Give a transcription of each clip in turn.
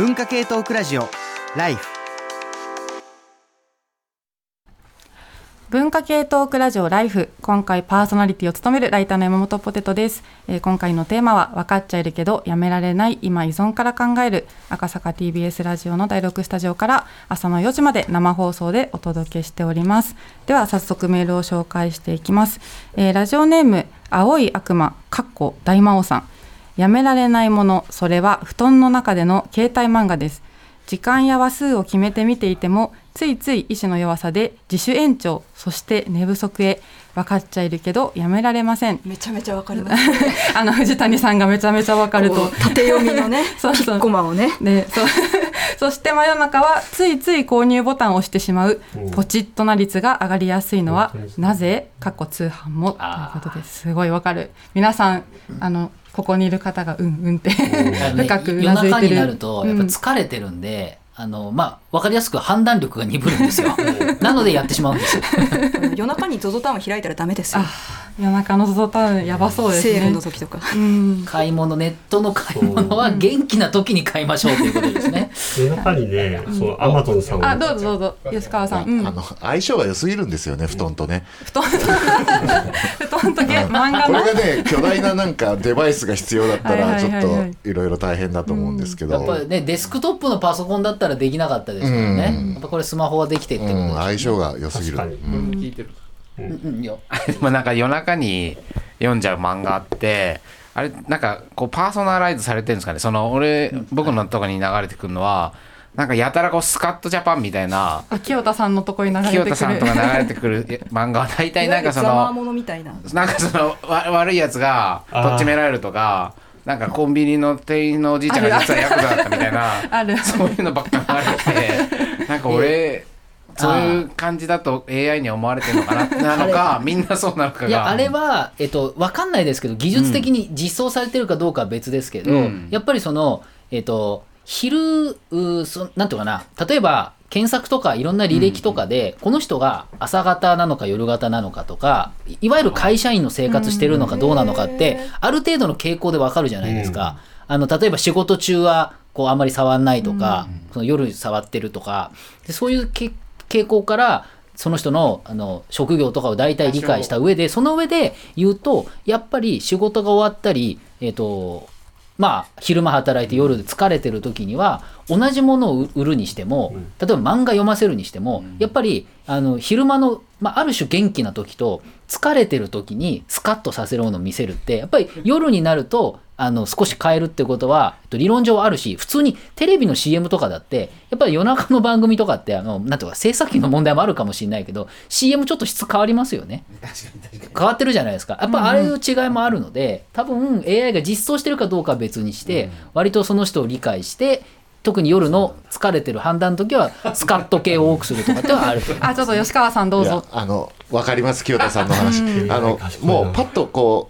文化系トークラジオライフ文化系トークラジオライフ今回パーソナリティを務めるライターの山本ポテトです、えー今回のテーマは分かっちゃいるけどやめられない今依存から考える。赤坂 TBS ラジオの第6スタジオから朝の4時まで生放送でお届けしております。では早速メールを紹介していきます、えーラジオネーム青い悪魔かっこ大魔王さん。やめられないものそれは布団の中での携帯漫画です。時間や話数を決めて見ていてもついつい意志の弱さで自主延長そして寝不足へ。分かっちゃいるけどやめられません。めちゃめちゃわかります。あの藤谷さんがめちゃめちゃ分かること。う縦読みのね、そうそう。ピッコマをね。でそ そして真夜中はついつい購入ボタンを押してしまうう。んポチッとな率が上がりやすいのはなぜ？過去通販も。ということですすごいわかる。皆さんあのここにいる方がうんうんって深くう夜なずいてる。中になるとやっぱ疲れてるんで、あのまあ分かりやすく判断力が鈍るんですよ なのでやってしまうんですよ夜中に ZOZO タウン開いたらダメですよ。夜中の ZOZO タウンやばそうですセールねの時とか。うん。買い物ネットの買い物は元気な時に買いましょうということですね。夜中にね、そのアマゾンさんを。あどうぞどうぞ。吉川さん、うん、あの相性が良すぎるんですよね布団とね、布団布団。とゲ漫画このれがね巨大ななんかデバイスが必要だったらちょっといろいろ大変だと思うんですけど、やっぱりねデスクトップのパソコンだったらできなかったですけどね、うん。やっぱこれスマホはできてってことうん、です相性が良すぎる、確かに。うん。聞いてるうん。うんいやでもなんか夜中に読んじゃう漫画ってあれなんかこうパーソナライズされてるんですかね。その俺僕のとこに流れてくるのはなんかやたらこうスカットジャパンみたいなあ清田さんのとこに流れてくる。清田さんとか流れてくる漫画は大体なんかそのものみたいな。なんかそのわ悪いやつがとっちめられるとかなんかコンビニの店員のおじいちゃんが実はヤクザだったみたいなある。そういうのばっか流れてなんか俺そういう感じだと AI に思われてるのかななのかみんなそうなのかが。いやあれは、えっと、分かんないですけど技術的に実装されてるかどうかは別ですけど、うん。やっぱりその、えっと、昼うそなんていうかな例えば検索とかいろんな履歴とかで、この人が朝方なのか夜型なのかとかいいわゆる会社員の生活してるのかどうなのかって、ある程度の傾向で分かるじゃないですか。あの例えば仕事中はこうあんまり触んないとか、その夜触ってるとかでそういうけ傾向からその人のあの職業とかを大体理解した上でその上で言うとやっぱり仕事が終わったりえっ、とまあ昼間働いて夜で疲れてる時には同じものを売るにしても例えば漫画読ませるにしてもやっぱりあの昼間の、まあ、ある種元気な時と疲れてる時にスカッとさせるものを見せるってやっぱり夜になるとあの少し変えるってことはえっと理論上はあるし普通にテレビの CM とかだってやっぱり夜中の番組とかってあのなんていうか制作費の問題もあるかもしれないけど CM ちょっと質変わりますよね。変わってるじゃないですか。やっぱああいう違いもあるので多分 AI が実装してるかどうかは別にして割とその人を理解して特に夜の疲れてる判断の時はスカット系を多くするとかってはあると思います。あちょっと吉川さんどうぞ。あの分かります清田さんの話、あのもうパッとこう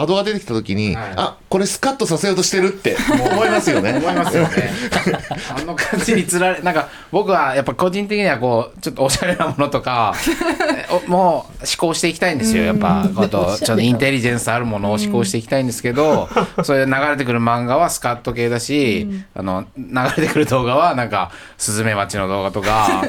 アドが出てきた時に、はい。あこれスカッとさせようとしてるって思いますよね。思いますよね。あの感じにつられ、なんか僕はやっぱ個人的にはこう、ちょっとおしゃれなものとか、おもう思考していきたいんですよ。やっぱ、こうとちょっとインテリジェンスあるものを思考していきたいんですけど、そういう流れてくる漫画はスカット系だし、あの、流れてくる動画はなんか、スズメバチの動画とか、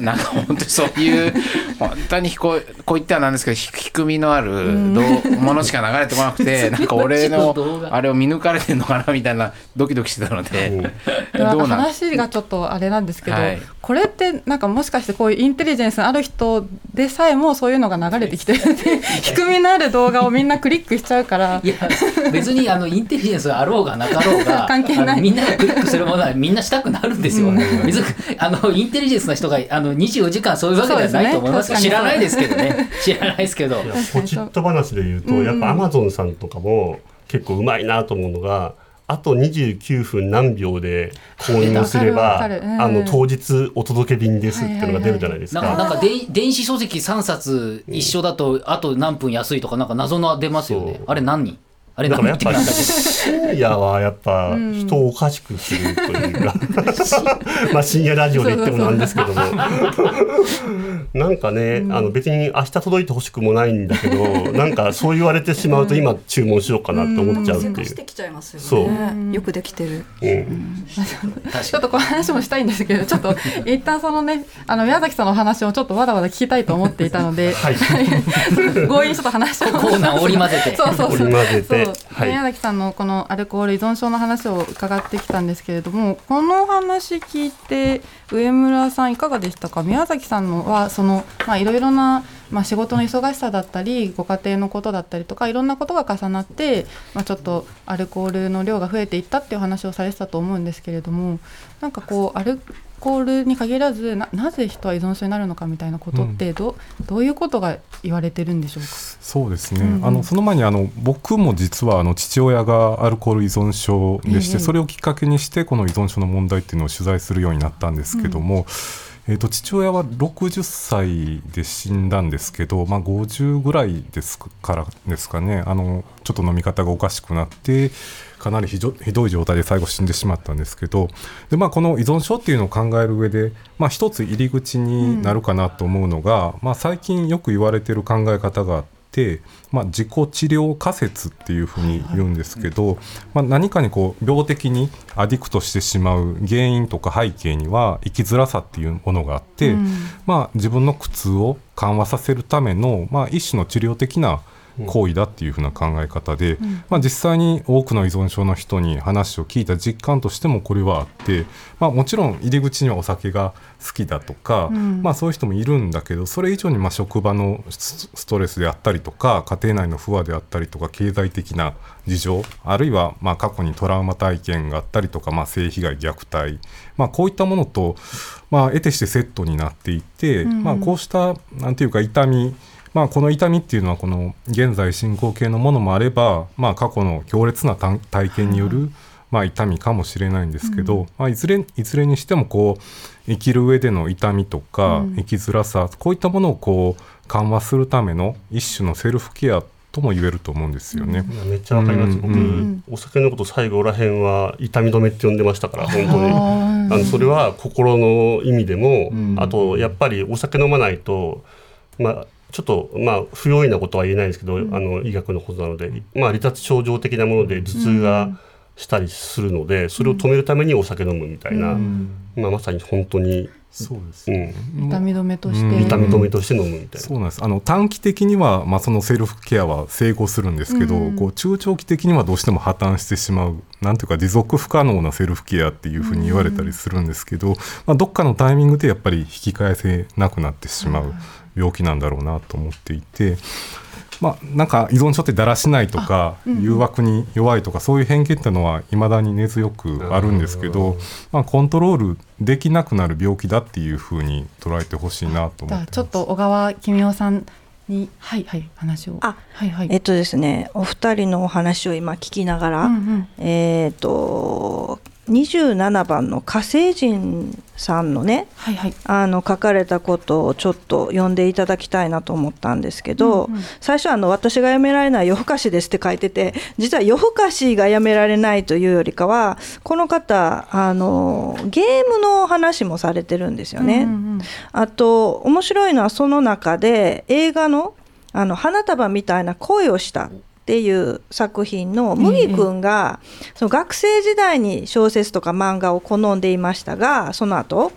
なんか本当にそういう、本当にこうこう言ってはなんですけど、ひ低みのあるどうものしか流れてこなくて、なんか俺のあれを見抜かれてんのかなみたいなドキドキしてたので、どうなん？話がちょっとあれなんですけど、はい。これってなんかもしかしてこういうインテリジェンスのある人でさえもそういうのが流れてきてる低み のある動画をみんなクリックしちゃうから。いや別にあのインテリジェンスがあろうがなかろうが関係ない。みんながクリックするものはみんなしたくなるんですよ。別にあのインテリジェンスな人があの24時間そういうわけではないと思います。ね。知らないですけどね。知らないですけど。ポチッと話で言うと、やっぱアマゾンさんとかも結構うまいなと思うのがあと29分何秒で購入すればあの当日お届け便ですっていうのが出るじゃないですか。なんかなんか電電子書籍3冊一緒だとあと何分安いとかなんか謎の出ますよね。あれ何人？あれだからやっぱ深夜はやっぱ人をおかしくするというか、まあ深夜ラジオで言ってもなんですけども。なんかね、あの別に明日届いてほしくもないんだけどなんかそう言われてしまうと今注文しようかなって思っちゃうっていう。せかし。てきちゃいますよね。そう。よくできてる。うん。ちょっとこの話もしたいんですけど、ちょっと一旦そのね、あの宮崎さんのお話をちょっとわだわだ聞きたいと思っていたので、はい。強引にちょっと話を。コーナー織り交ぜて。そうそうそう。織り交ぜてはい。宮崎さんのこのアルコール依存症の話を伺ってきたんですけれどもこの話聞いて上村さんいかがでしたか？宮崎さんのはそのまあいろいろなまあ、仕事の忙しさだったりご家庭のことだったりとかいろんなことが重なって、まあ、ちょっとアルコールの量が増えていったっていう話をされてたと思うんですけれどもなんかこうアルコールに限らずななぜ人は依存症になるのかみたいなことってど,、うどういうことが言われてるんでしょうか？そうですね、うんうん。あのその前にあの僕も実はあの父親がアルコール依存症でして、ええそれをきっかけにしてこの依存症の問題っていうのを取材するようになったんですけども、えー、と父親は60歳で死んだんですけど、まあ、50ぐらいですからですかね。あのちょっと飲み方がおかしくなってかなりひどひどい状態で最後死んでしまったんですけどで、まあ、この依存症っていうのを考える上で、まあ、一つ入り口になるかなと思うのが、まあ、最近よく言われてる考え方があって。まあ、自己治療仮説っていうふうに言うんですけど、まあ、何かにこう病的にアディクトしてしまう原因とか背景には生きづらさっていうものがあって、うんまあ、自分の苦痛を緩和させるための、まあ、一種の治療的な行為だっていうふうな考え方で、まあ、実際に多くの依存症の人に話を聞いた実感としてもこれはあって、まあ、もちろん入り口にはお酒が好きだとか、うん。まあ、そういう人もいるんだけどそれ以上にまあ職場のスストレスであったりとか家庭内の不和であったりとか経済的な事情あるいはまあ過去にトラウマ体験があったりとか、まあ、性被害虐待、まあ、こういったものと、まあ、得てしてセットになっていて、うん。まあ、こうしたなんていうか痛みまあ、この痛みっていうのはこの現在進行形のものもあれば、まあ、過去の強烈な体体験による、まあ、痛みかもしれないんですけど、まあ、いずれいずれにしてもこう生きる上での痛みとか、うん。生きづらさこういったものをこう緩和するための一種のセルフケアとも言えると思うんですよね。めっちゃわかります、僕、うん。お酒のこと最後らへんは痛み止めって呼んでましたから本当に。あのそれは心の意味でも、ん。あとやっぱりお酒飲まないとまあちょっとまあ不用意なことは言えないですけど、あの医学のことなので、まあ、離脱症状的なもので頭痛がしたりするので、それを止めるためにお酒飲むみたいな、まあ、まさに本当に、そうですうね。ん、痛み止めとして、うん痛み止めとして飲むみたいな。そうなんです。あの短期的には、まあ、そのセルフケアは成功するんですけど、うん。こう中長期的にはどうしても破綻してしまうなんていうか持続不可能なセルフケアっていうふうに言われたりするんですけど、まあ、どっかのタイミングでやっぱり引き返せなくなってしまう病気なんだろうなと思っていて。まあ、なんか依存症ってだらしないとか、誘惑に弱いとかそういう偏見っていうのはいまだに根強くあるんですけど、まあ、コントロールできなくなる病気だっていうふうに捉えてほしいなと思ってます。じゃあちょっと小川公夫さんにはいはい話を。あはいはい。えっとですね、お二人のお話を今聞きながら、うんうん。えっと27番の火星人さんのねはいはい。あの書かれたことをちょっと読んでいただきたいなと思ったんですけど、うんうん。最初あの私がやめられない夜更かしですって書いてて実は夜更かしがやめられないというよりかはこの方あのゲームの話もされてるんですよね。うんうんあと面白いのはその中で映画の「あの花束みたいな恋をした」っていう作品の麦君が、その学生時代に小説とか漫画を好んでいましたがその後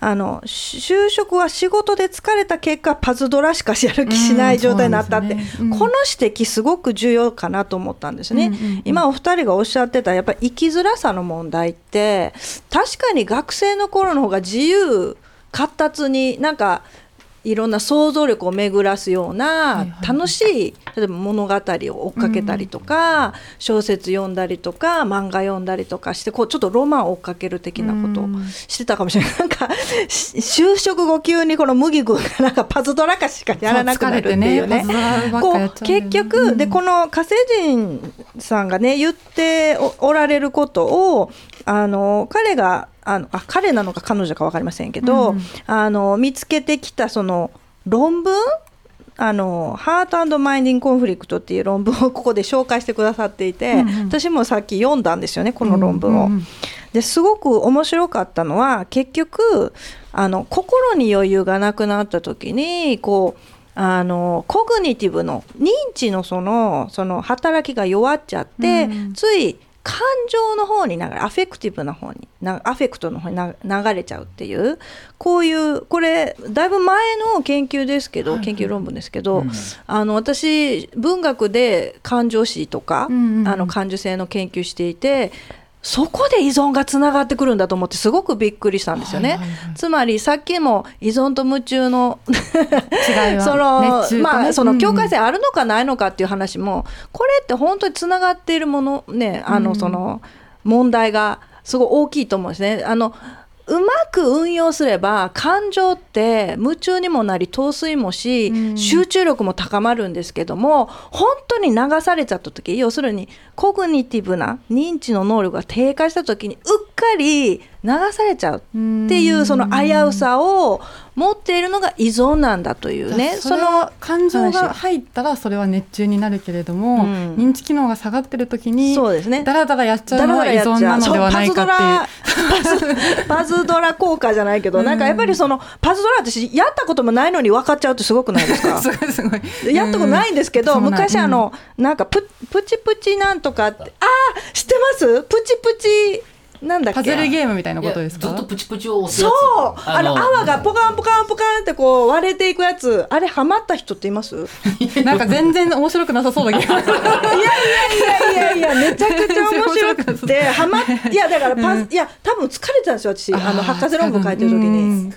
あのし就職は仕事で疲れた結果パズドラしかやる気しない状態になったって、ね。うん。この指摘すごく重要かなと思ったんですね。うんうんうん。今お二人がおっしゃってたやっぱり生きづらさの問題って確かに学生の頃の方が自由活発になんかいろんな想像力を巡らすようはいなはい。楽しい例えば物語を追っかけたりとか、小説読んだりとか漫画読んだりとかしてこうちょっとロマンを追っかける的なことをうん。してたかもしれない。なんかし就職後急にこの麦君がなんかパズドラかしかやらなくなるっていうね。ね。こう結局、でこの火星人さんがね言っておおられることをあの彼があのあ彼なのか彼女か分かりませんけど、うんあの見つけてきたその論文？あの Heart and Mind in Conflict っていう論文をここで紹介してくださっていて、うんうん。私もさっき読んだんですよねこの論文を。うんうんですごく面白かったのは結局あの心に余裕がなくなった時にこうあの cognitive の認知のそのその働きが弱っちゃって、うん。つい感情の方に流れ affective な方にな affect の方にな流れちゃうっていうこういうこれだいぶ前の研究ですけど、研究論文ですけど、うん。あの私文学で感情史とか、うんうん。あの感受性の研究していてそこで依存がつながってくるんだと思ってすごくびっくりしたんですよね。はいはいはい。つまりさっきも依存と夢中のその、ね。まあそのうん境界線あるのかないのかっていう話も、これって本当につながっているものねあのうん。その問題がすごい大きいと思うんですね。あのうまく運用すれば感情って夢中にもなり陶酔もし、うん。集中力も高まるんですけども本当に流されちゃった時要するにコグニティブな認知の能力が低下した時にうっかり流されちゃうっていうその危うさを持っているのが依存なんだというね。その感情が入ったらそれは熱中になるけれども、うん。認知機能が下がってる時にそうですね。だらだらやっちゃうのは依存なのではないかっていう。パズドラ効果じゃないけど、なんかやっぱりそのパズドラ私やったこともないのに分かっちゃうってすごくないですか？すごいすごい。やったことないんですけど、うん。昔あの、なんかププチプチなんとかってあー知ってます？プチプチなんだっけ？パズルゲームみたいなことですか？ずっとプチプチを押すそやつ。う。あの泡がポカンポカンポカンってこう割れていくやつ。あれハマった人っています？い なんか全然面白くなさそうだけど。やいやいやいやめちゃくちゃ面白くて。ハマっいやだからパズ、いや多分疲れてたんですよ私。あの博士論文書いてる時に。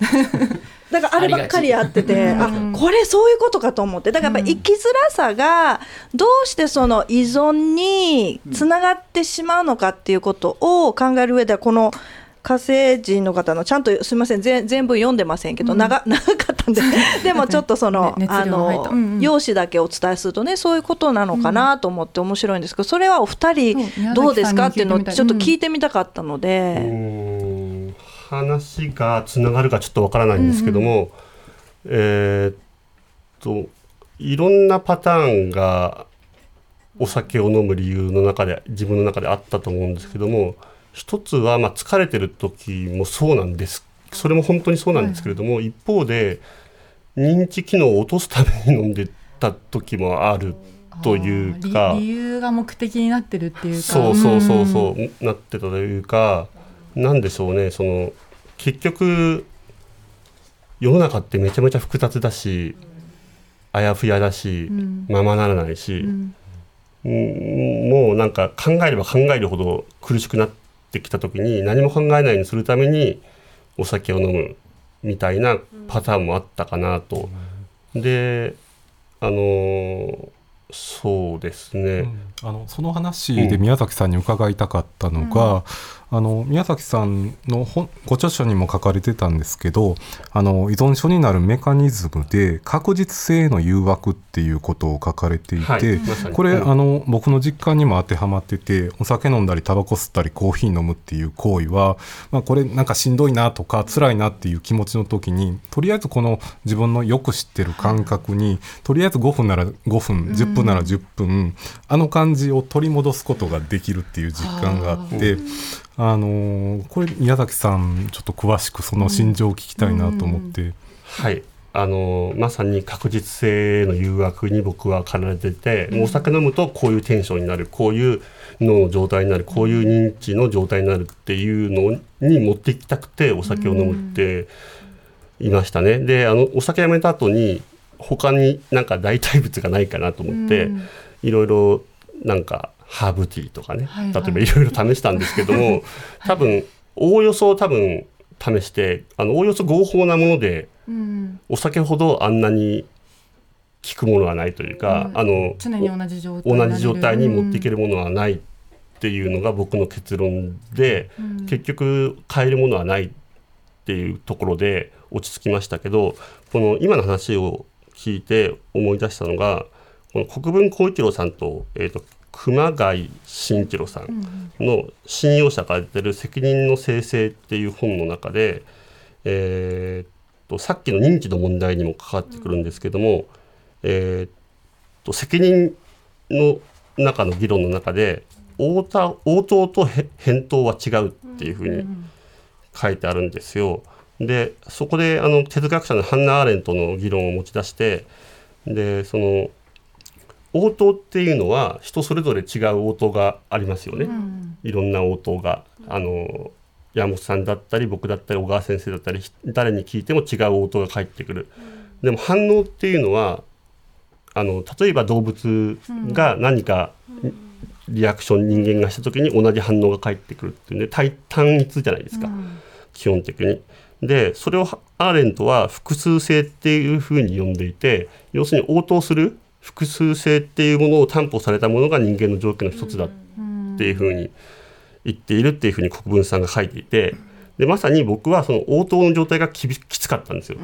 だからあればっかりやっててあこれそういうことかと思って。だからやっぱり生きづらさがどうしてその依存につながってしまうのかっていうことを考える上ではこの火星人の方のちゃんとすみません全全部読んでませんけど、長 長かったんで。でもちょっとそのあの、うんうん。用紙だけお伝えするとねそういうことなのかなと思って面白いんですけどそれはお二人どうですかっていうのをちょっと聞いてみたかったのうで。ーん話がつながるかちょっとわからないんですけども、えーっといろんなパターンがお酒を飲む理由の中で自分の中であったと思うんですけども一つはまあ疲れてる時もそうなんです。それも本当にそうなんですけれども、一方で認知機能を落とすために飲んでた時もあるというか理理由が目的になってるっていうか。そうそうそうそうう、なってたというかなんでしょうねその結局世の中ってめちゃめちゃ複雑だしあやふやだし、ん。ままならないし、んうん。もうなんか考えれば考えるほど苦しくなってきた時に何も考えないようにするためにお酒を飲むみたいなパターンもあったかなと。であのーそうですね、あのその話で宮崎さんに伺いたかったのが、あの宮崎さんの本ご著書にも書かれてたんですけどあの依存症になるメカニズムで確実性への誘惑っていうことを書かれていて、はいこれ、うん。あの僕の実感にも当てはまっててお酒飲んだりタバコ吸ったりコーヒー飲むっていう行為は、まあ、これなんかしんどいなとか辛いなっていう気持ちの時にとりあえずこの自分のよく知ってる感覚にとりあえず5分なら5分10分なら10分、あの感じを取り戻すことができるっていう実感があって。あのーこれ宮崎さんちょっと詳しくその心情を聞きたいなと思って、はい。あのまさに確実性への誘惑に僕は駆られてて、もうお酒飲むとこういうテンションになるこういう脳の状態になるこういう認知の状態になるっていうのに持っていきたくてお酒を飲むっていましたね。であのお酒やめた後に他になんか代替物がないかなと思って、うん。いろいろなんかハーブティーとかね、はいはい。例えばいろいろ試したんですけども多分おおよそ多分試してあのおおよそ合法なものでうん。お酒ほどあんなに効くものはないというか、うん。あの常に同じ状態同じ状態に持っていける、るものはないっていうのが僕の結論で、うん。結局変えるものはないっていうところで落ち着きましたけどこの今の話を聞いて思い出したのがこの国分光一郎さんと,、えー、と熊谷慎一郎さんの信用者から出てる「責任の生成」っていう本の中で、えーっとさっきの認知の問題にも関わってくるんですけども、えーっと責任の中の議論の中で応答応答と返答は違うっていうふうに書いてあるんですよ。でそこであの哲学者のハンナ・アーレントの議論を持ち出してでその応答っていうのは人それぞれ違う応答がありますよね、いろんな応答が。あの山本さんだったり僕だったり小川先生だったり誰に聞いても違う応答が返ってくる、でも反応っていうのはあの例えば動物が何かリアクション人間がした時に同じ反応が返ってくるっていうんで単単一じゃないですか、基本的に。でそれをアーレントは複数性っていうふうに呼んでいて要するに応答する複数性っていうものを担保されたものが人間の条件の一つだっていうふうに言っているっていうふうに国分さんが書いていてでまさに僕はその応答の状態がきびきつかったんですよ。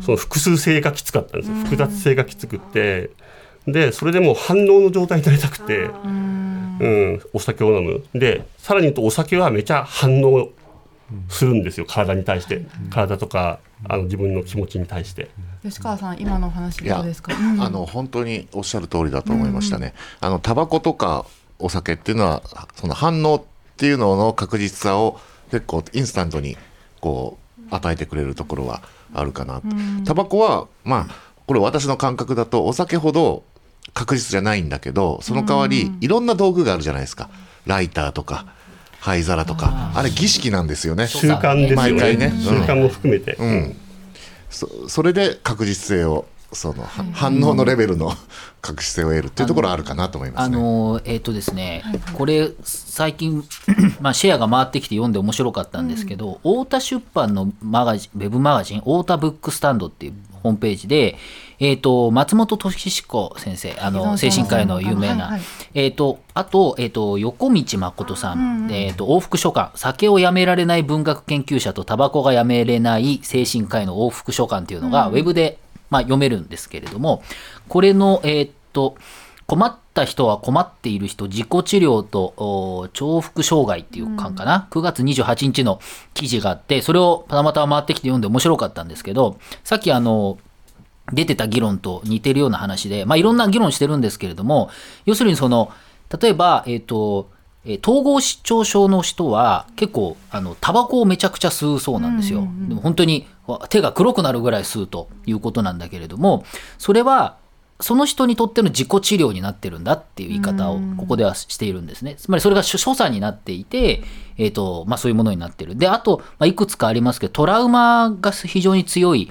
その複数性がきつかったんですよ。複雑性がきつくって。でそれでもう反応の状態になりたくて、うん、お酒を飲む。でさらに言うとお酒はめちゃ反応するんですよ。体に対して。体とかあの自分の気持ちに対して。吉川さん今のお話どうですか、あの本当におっしゃる通りだと思いましたね。あのタバコとかお酒っていうのはその反応っていうのの確実さを結構インスタントにこう与えてくれるところはあるかな。タバコはまあこれ私の感覚だとお酒ほど確実じゃないんだけどその代わりいろんな道具があるじゃないですか。ライターとか灰皿とかあれ儀式なんですよね。習慣ですよね。毎回ね。習慣も含めて、うん、そそれで確実性をその、は反応のレベルの 確実性を得るっていうところはあるかなと思いますあね。のえっ、とですね、これ最近 まあシェアが回ってきて読んで面白かったんですけど、太田出版のマガジンウェブマガジン太田ブックスタンドっていうホームページで、えー、と松本俊彦先生あの精神科医の有名な、はいはい。えー、とあと,、えー、と横道誠さん、えー、と往復書簡酒をやめられない文学研究者とタバコがやめれない精神科医の往復書簡っていうのが、ウェブで、まあ、読めるんですけれどもこれのえーっと困った人は困っている人自己治療とお重複障害っていう巻かな、9月28日の記事があってそれをたまたま回ってきて読んで面白かったんですけどさっきあの出てた議論と似てるような話で、まあ、いろんな議論してるんですけれども要するにその例えば、えっー統合失調症の人は結構あのタバコをめちゃくちゃ吸うそうなんですよ。でも本当にわ手が黒くなるぐらい吸うということなんだけれどもそれはその人にとっての自己治療になってるんだっていう言い方をここではしているんですね。つまりそれが所所作になっていて、えーとまあ、そういうものになってる。であと、まあ、いくつかありますけどトラウマが非常に強い、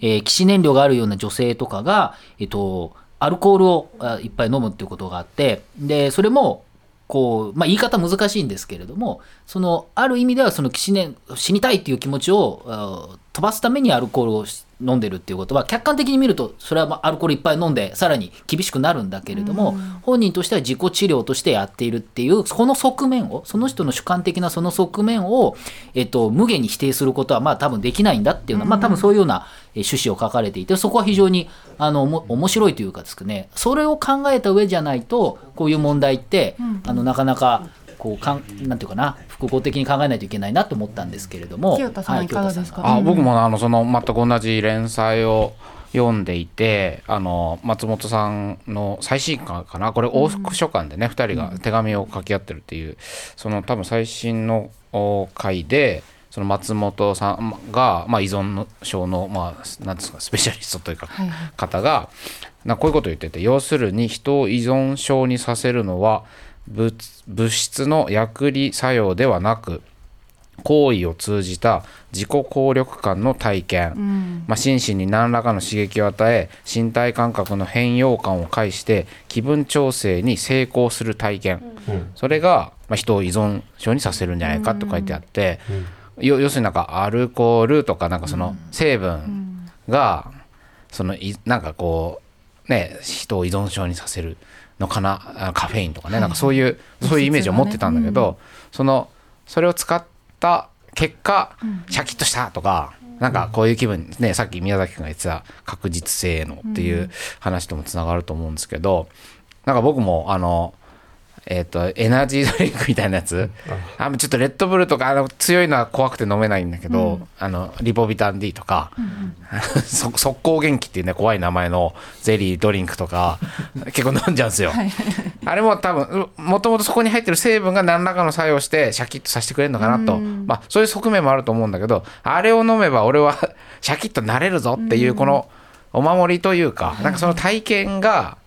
えー、起死燃料があるような女性とかが、えー、とアルコールをいっぱい飲むっていうことがあってでそれもこう、まあ、言い方難しいんですけれどもそのある意味ではその死,、ね、死にたいっていう気持ちを飛ばすためにアルコールを飲んでるっていうことは客観的に見るとそれはまあアルコールいっぱい飲んでさらに厳しくなるんだけれども、本人としては自己治療としてやっているっていうこの側面をその人の主観的なその側面を、えっと、無限に否定することはまあ多分できないんだっていうのは、まあ多分そういうようなえー趣旨を書かれていてそこは非常にあのおも面白いというかですね。それを考えた上じゃないとこういう問題って、あのなかなかこうかんなんていうかな複合的に考えないといけないなと思ったんですけれども。清田さんいかがですか、あ僕もあのその全く同じ連載を読んでいてあの松本さんの最新刊かな？これ往復書簡でね、2人が手紙を書き合ってるっていうその多分最新のお回でその松本さんが、まあ、依存症の、まあ、なんですかスペシャリストというか、はいはい。方がなこういうことを言ってて要するに人を依存症にさせるのは物物質の薬理作用ではなく行為を通じた自己効力感の体験、まあ、心身に何らかの刺激を与え身体感覚の変容感を介して気分調整に成功する体験、それが、まあ、人を依存症にさせるんじゃないかと書いてあって、よ要するになんかアルコールとかなんかその成分がそのいなんかこうね人を依存症にさせるのかなあカフェインとかね、なんかそういうそういうイメージを持ってたんだけど、そのそれを使った結果、シャキッとしたとか、なんかこういう気分ね。さっき宮崎君が言ってた確実性のっていう話ともつながると思うんですけどなんか僕もあのえっ、とエナジードリンクみたいなやつ。あ。ちょっとレッドブルとかあの強いのは怖くて飲めないんだけど、あのリポビタン D とか、そ速攻元気っていうね怖い名前のゼリードリンクとか結構飲んじゃうんですよ。あれも多分もともとそこに入ってる成分が何らかの作用してシャキッとさせてくれるのかなと、まあそういう側面もあると思うんだけどあれを飲めば俺はシャキッとなれるぞっていうこのお守りというか、なんかその体験が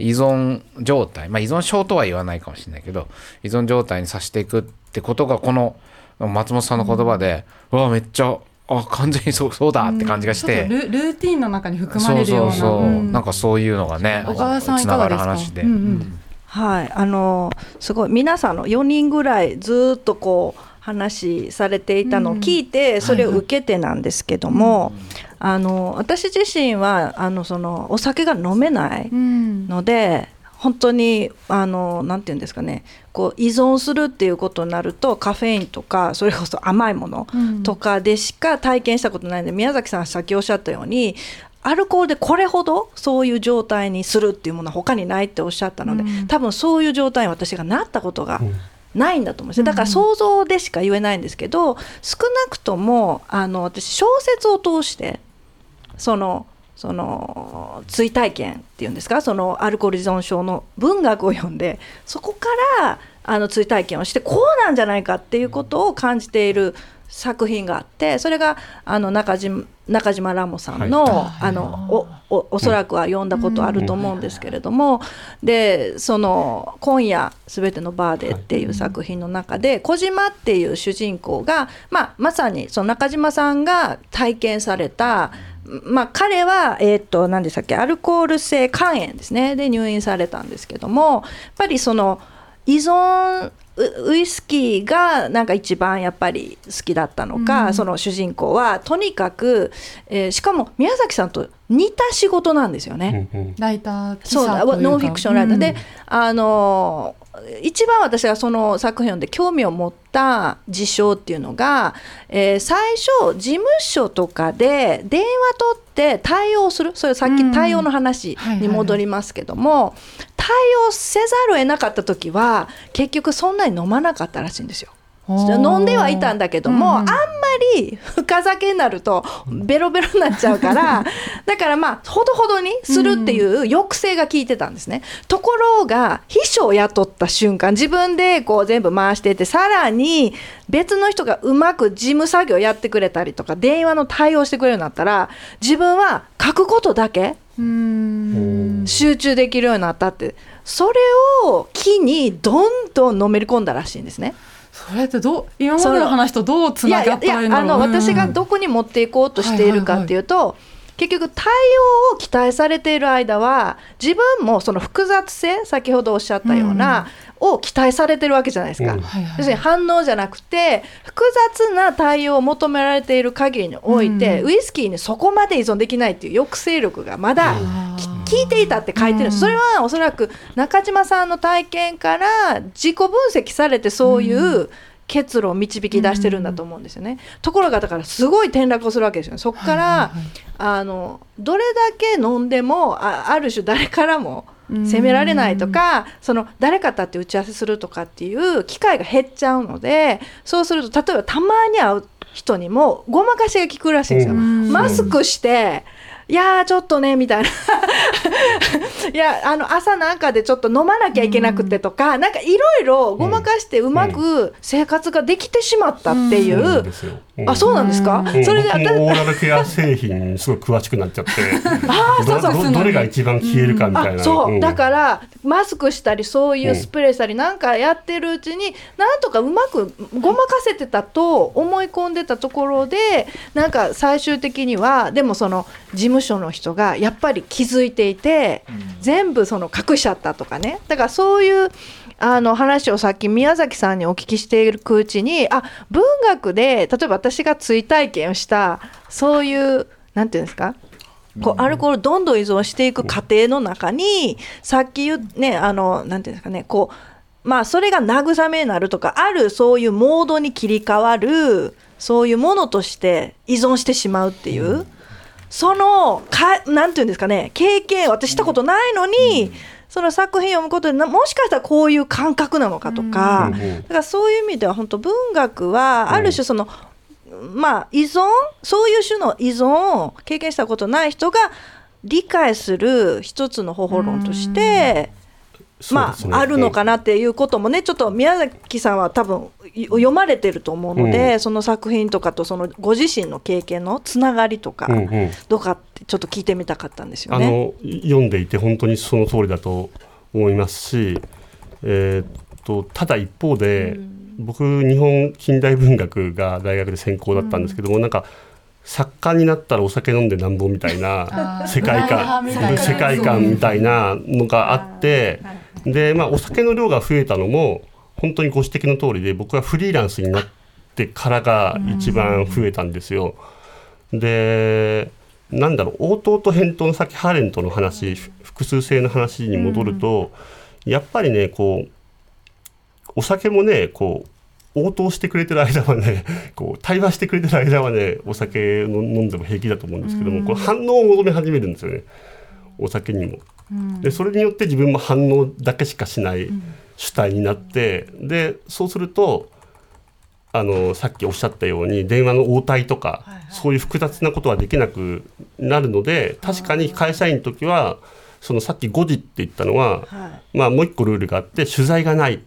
依存状態、まあ、依存症とは言わないかもしれないけど依存状態にさせていくってことがこの松本さんの言葉で、うわめっちゃあ完全にそうそうだって感じがして、ルルーティンの中に含まそうれるようなそうそう、う。ん。なんかそういうのがね小川さんいつながかがですか？る話で。うんうん。はい、あのすごい皆さんの4人ぐらいずっとこう話されていたのを聞いて、それを受けてなんですけども、あの私自身はあのそのお酒が飲めないうん。ので、本当にあのなんていうんですかねこう依存するっていうことになるとカフェインとかそれこそ甘いものうん。とかでしか体験したことないので宮崎さんさっきおっしゃったようにアルコールでこれほどそういう状態にするっていうものは他にないっておっしゃったので、うん。多分そういう状態に私がなったことがないんだと思う。んですよだから想像でしか言えないんですけど少なくともあの私小説を通してそのその追体験っていうんですか？そのアルコール依存症の文学を読んでそこからあの追体験をしてこうなんじゃないかっていうことを感じている作品があってそれがあの中島中島ラモさんの,、あのおおおそらくは読んだことあると思うんですけれども、でその「今夜すべてのバーで」っていう作品の中で小島っていう主人公が、まあ、まさにその中島さんが体験されたまあ、彼は、えー、と何でしたっけアルコール性肝炎ですね。で入院されたんですけどもやっぱりその依存ウウイスキーがなんか一番やっぱり好きだったのか、その主人公はとにかく、えーしかも宮崎さんと似た仕事なんですよね。うんうん。ライター記そうノンフィクションライター。で、うんあの一番私がその作品を読んで興味を持った事象っていうのが、えー最初事務所とかで電話取って対応する。それさっき対応の話に戻りますけども、対応せざるを得なかった時は結局そんなに飲まなかったらしいんですよ。飲んではいたんだけども、うんうんあんまり 深酒になるとベロベロになっちゃうから だからまあほどほどにするっていう抑制が効いてたんですね。ところが秘書を雇った瞬間自分でこう全部回していてさらに別の人がうまく事務作業やってくれたりとか電話の対応してくれるようになったら自分は書くことだけうん。集中できるようになったって。それを機にどんどんのめり込んだらしいんですね。それってどう今までの話とどうつながったらいいんだろう。あのうん。私がどこに持っていこうとしているかっていうと、結局対応を期待されている間は自分もその複雑性先ほどおっしゃったような、を期待されてるわけじゃないですか、うん。要するに反応じゃなくて複雑な対応を求められている限りにおいて、うん。ウイスキーにそこまで依存できないっていう抑制力がまだあー聞いていたって書いてるうん。それはおそらく中島さんの体験から自己分析されてそういう結論を導き出してるんだと思うんですよね。ところがだからすごい転落をするわけですよね。そこから、あのどれだけ飲んでもあある種誰からも責められないとか、その誰かと会って打ち合わせするとかっていう機会が減っちゃうのでそうすると例えばたまに会う人にもごまかしが効くらしいんですよ。うんマスクしていやーちょっとねみたいな。いやあの朝なんかでちょっと飲まなきゃいけなくてとか、なんかいろいろごまかしてうまく生活ができてしまったっていそうなんう、ですよ。あそうなんですか、うん。それで僕私もオーラルケア製品にすごい詳しくなっちゃって。あーそうそうどれが一番消えるかみたいな、あそう、ん。だからマスクしたりそういうスプレーしたりなんかやってるうちになんとかうまくごまかせてたと思い込んでたところでなんか最終的にはでもその事務所の人がやっぱり気づいていて、全部その隠しちゃったとかね。だからそういうあの話をさっき宮崎さんにお聞きしていくうちにあ文学で例えば私が追体験をしたそういうなんていうんですか？こうアルコールどんどん依存していく過程の中にさっき言うねあのなんていうんですかねこうまあそれが慰めになるとかあるそういうモードに切り替わるそういうものとして依存してしまうっていう、そのかなんていうんですかね経験私したことないのに、その作品を読むことでなもしかしたらこういう感覚なのかとか、うん。うんだからそういう意味では本当文学はある種その、まあ依存そういう種の依存を経験したことない人が理解する一つの方法論として、まあ、あるのかなっていうこともねちょっと宮崎さんは多分い読まれてると思うので、うん。その作品とかとそのご自身の経験のつながりとか、うんうん。どうかってちょっと聞いてみたかったんですよあね。の読んでいて本当にその通りだと思いますし、えーっとただ一方で、僕日本近代文学が大学で専攻だったんですけども、なんか作家になったらお酒飲んでなんぼみたいな世界観みたいな世界観みたいなのがあってで、まあ、お酒の量が増えたのも本当にご指摘の通りで僕はフリーランスになってからが一番増えたんですよ。でなんだろう応答と返答のさっきハーレントの話ふ複数性の話に戻ると、やっぱりねこうお酒もねこう応答してくれてる間はね こう対話してくれてる間はねお酒の飲んでも平気だと思うんですけども、こう反応を求め始めるんですよねお酒にも。でそれによって自分も反応だけしかしない主体になって、でそうするとあのさっきおっしゃったように電話の応対とか、そういう複雑なことはできなくなるので確かに会社員の時はそのさっき5時って言ったのは、はまあ、もう一個ルールがあって取材がない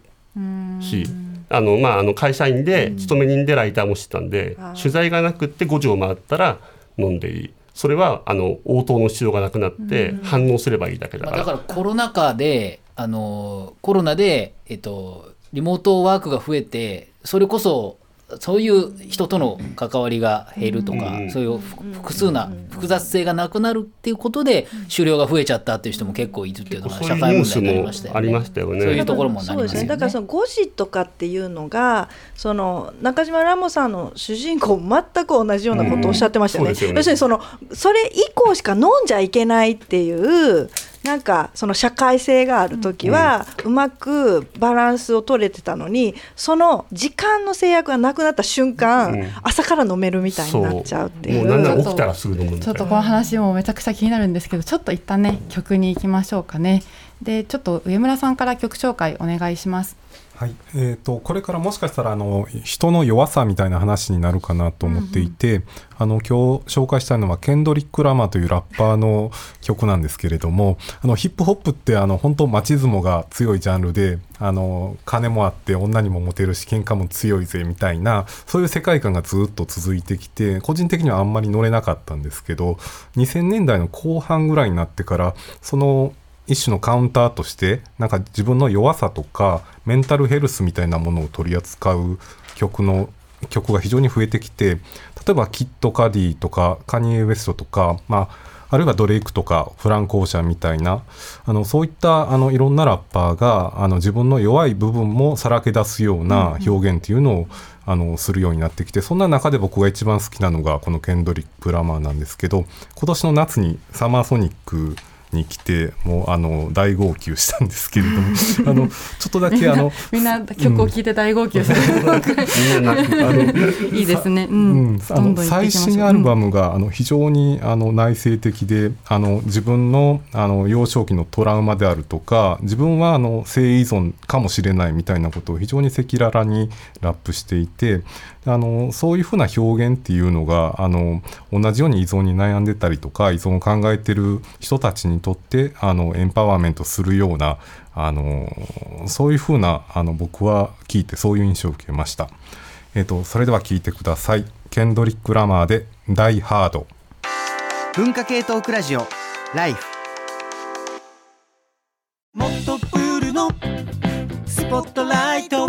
しあの、まあ、あの会社員で勤め人でライターもしてたんで、取材がなくって5時を回ったら飲んでいいそれはあの応答の必要がなくなって反応すればいいだけだから。まあだからコロナ禍であのコロナで、えっと、リモートワークが増えてそれこそそういう人との関わりが減るとか、うんそういうふ複数な複雑性がなくなるっていうことで狩猟が増えちゃったっていう人も結構いるっていうのが社会問題になりましたよもありまね。したよね。そういうところもなそうですね。りますよね。だからその5時とかっていうのがその中島ラモさんの主人公全く同じようなことをおっしゃってましたね要するにそのそれ以降しか飲んじゃいけないっていう。なんかその社会性がある時はうまくバランスを取れてたのにその時間の制約がなくなった瞬間、うん。朝から飲めるみたいになっちゃうっていう。もうなんなら起きたらすぐ飲むちょっとこの話もめちゃくちゃ気になるんですけどちょっと一旦ね曲に行きましょうかね。でちょっと上村さんから曲紹介お願いしますはい。えー、とこれからもしかしたらあの人の弱さみたいな話になるかなと思っていて、あの今日紹介したいのはケンドリック・ラマーというラッパーの曲なんですけれどもあのヒップホップってあの本当マチズモが強いジャンルであの金もあって女にもモテるし喧嘩も強いぜみたいなそういう世界観がずっと続いてきて個人的にはあんまり乗れなかったんですけど2000年代の後半ぐらいになってからその一種のカウンターとしてなんか自分の弱さとかメンタルヘルスみたいなものを取り扱う曲の曲が非常に増えてきて例えばキッド・カディとかカニエ・ウエストとか、まあ、あるいはドレイクとかフランク・オーシャンみたいなあのそういったあのいろんなラッパーがあの自分の弱い部分もさらけ出すような表現っていうのを、あのするようになってきてそんな中で僕が一番好きなのがこのケンドリック・ラマーなんですけど今年の夏にサマーソニックに来てもうあの大号泣したんですけれども あのちょっとだけあの みんな曲を聴いて大号泣する、いいですね、ううん。ん、あの最新アルバムが、あの非常にあの内省的であの自分のあの幼少期のトラウマであるとか自分はあの性依存かもしれないみたいなことを非常に赤裸々にラップしていてあのそういうふうな表現っていうのがあの同じように依存に悩んでたりとか依存を考えてる人たちにとってあのエンパワーメントするようなあのそういうふうなあの僕は聞いてそういう印象を受けました。えー、とそれでは聞いてください。ケンドリック・ラマーで「ダイ・ハード」。文化系トークラジオライフもっとプールのスポットライト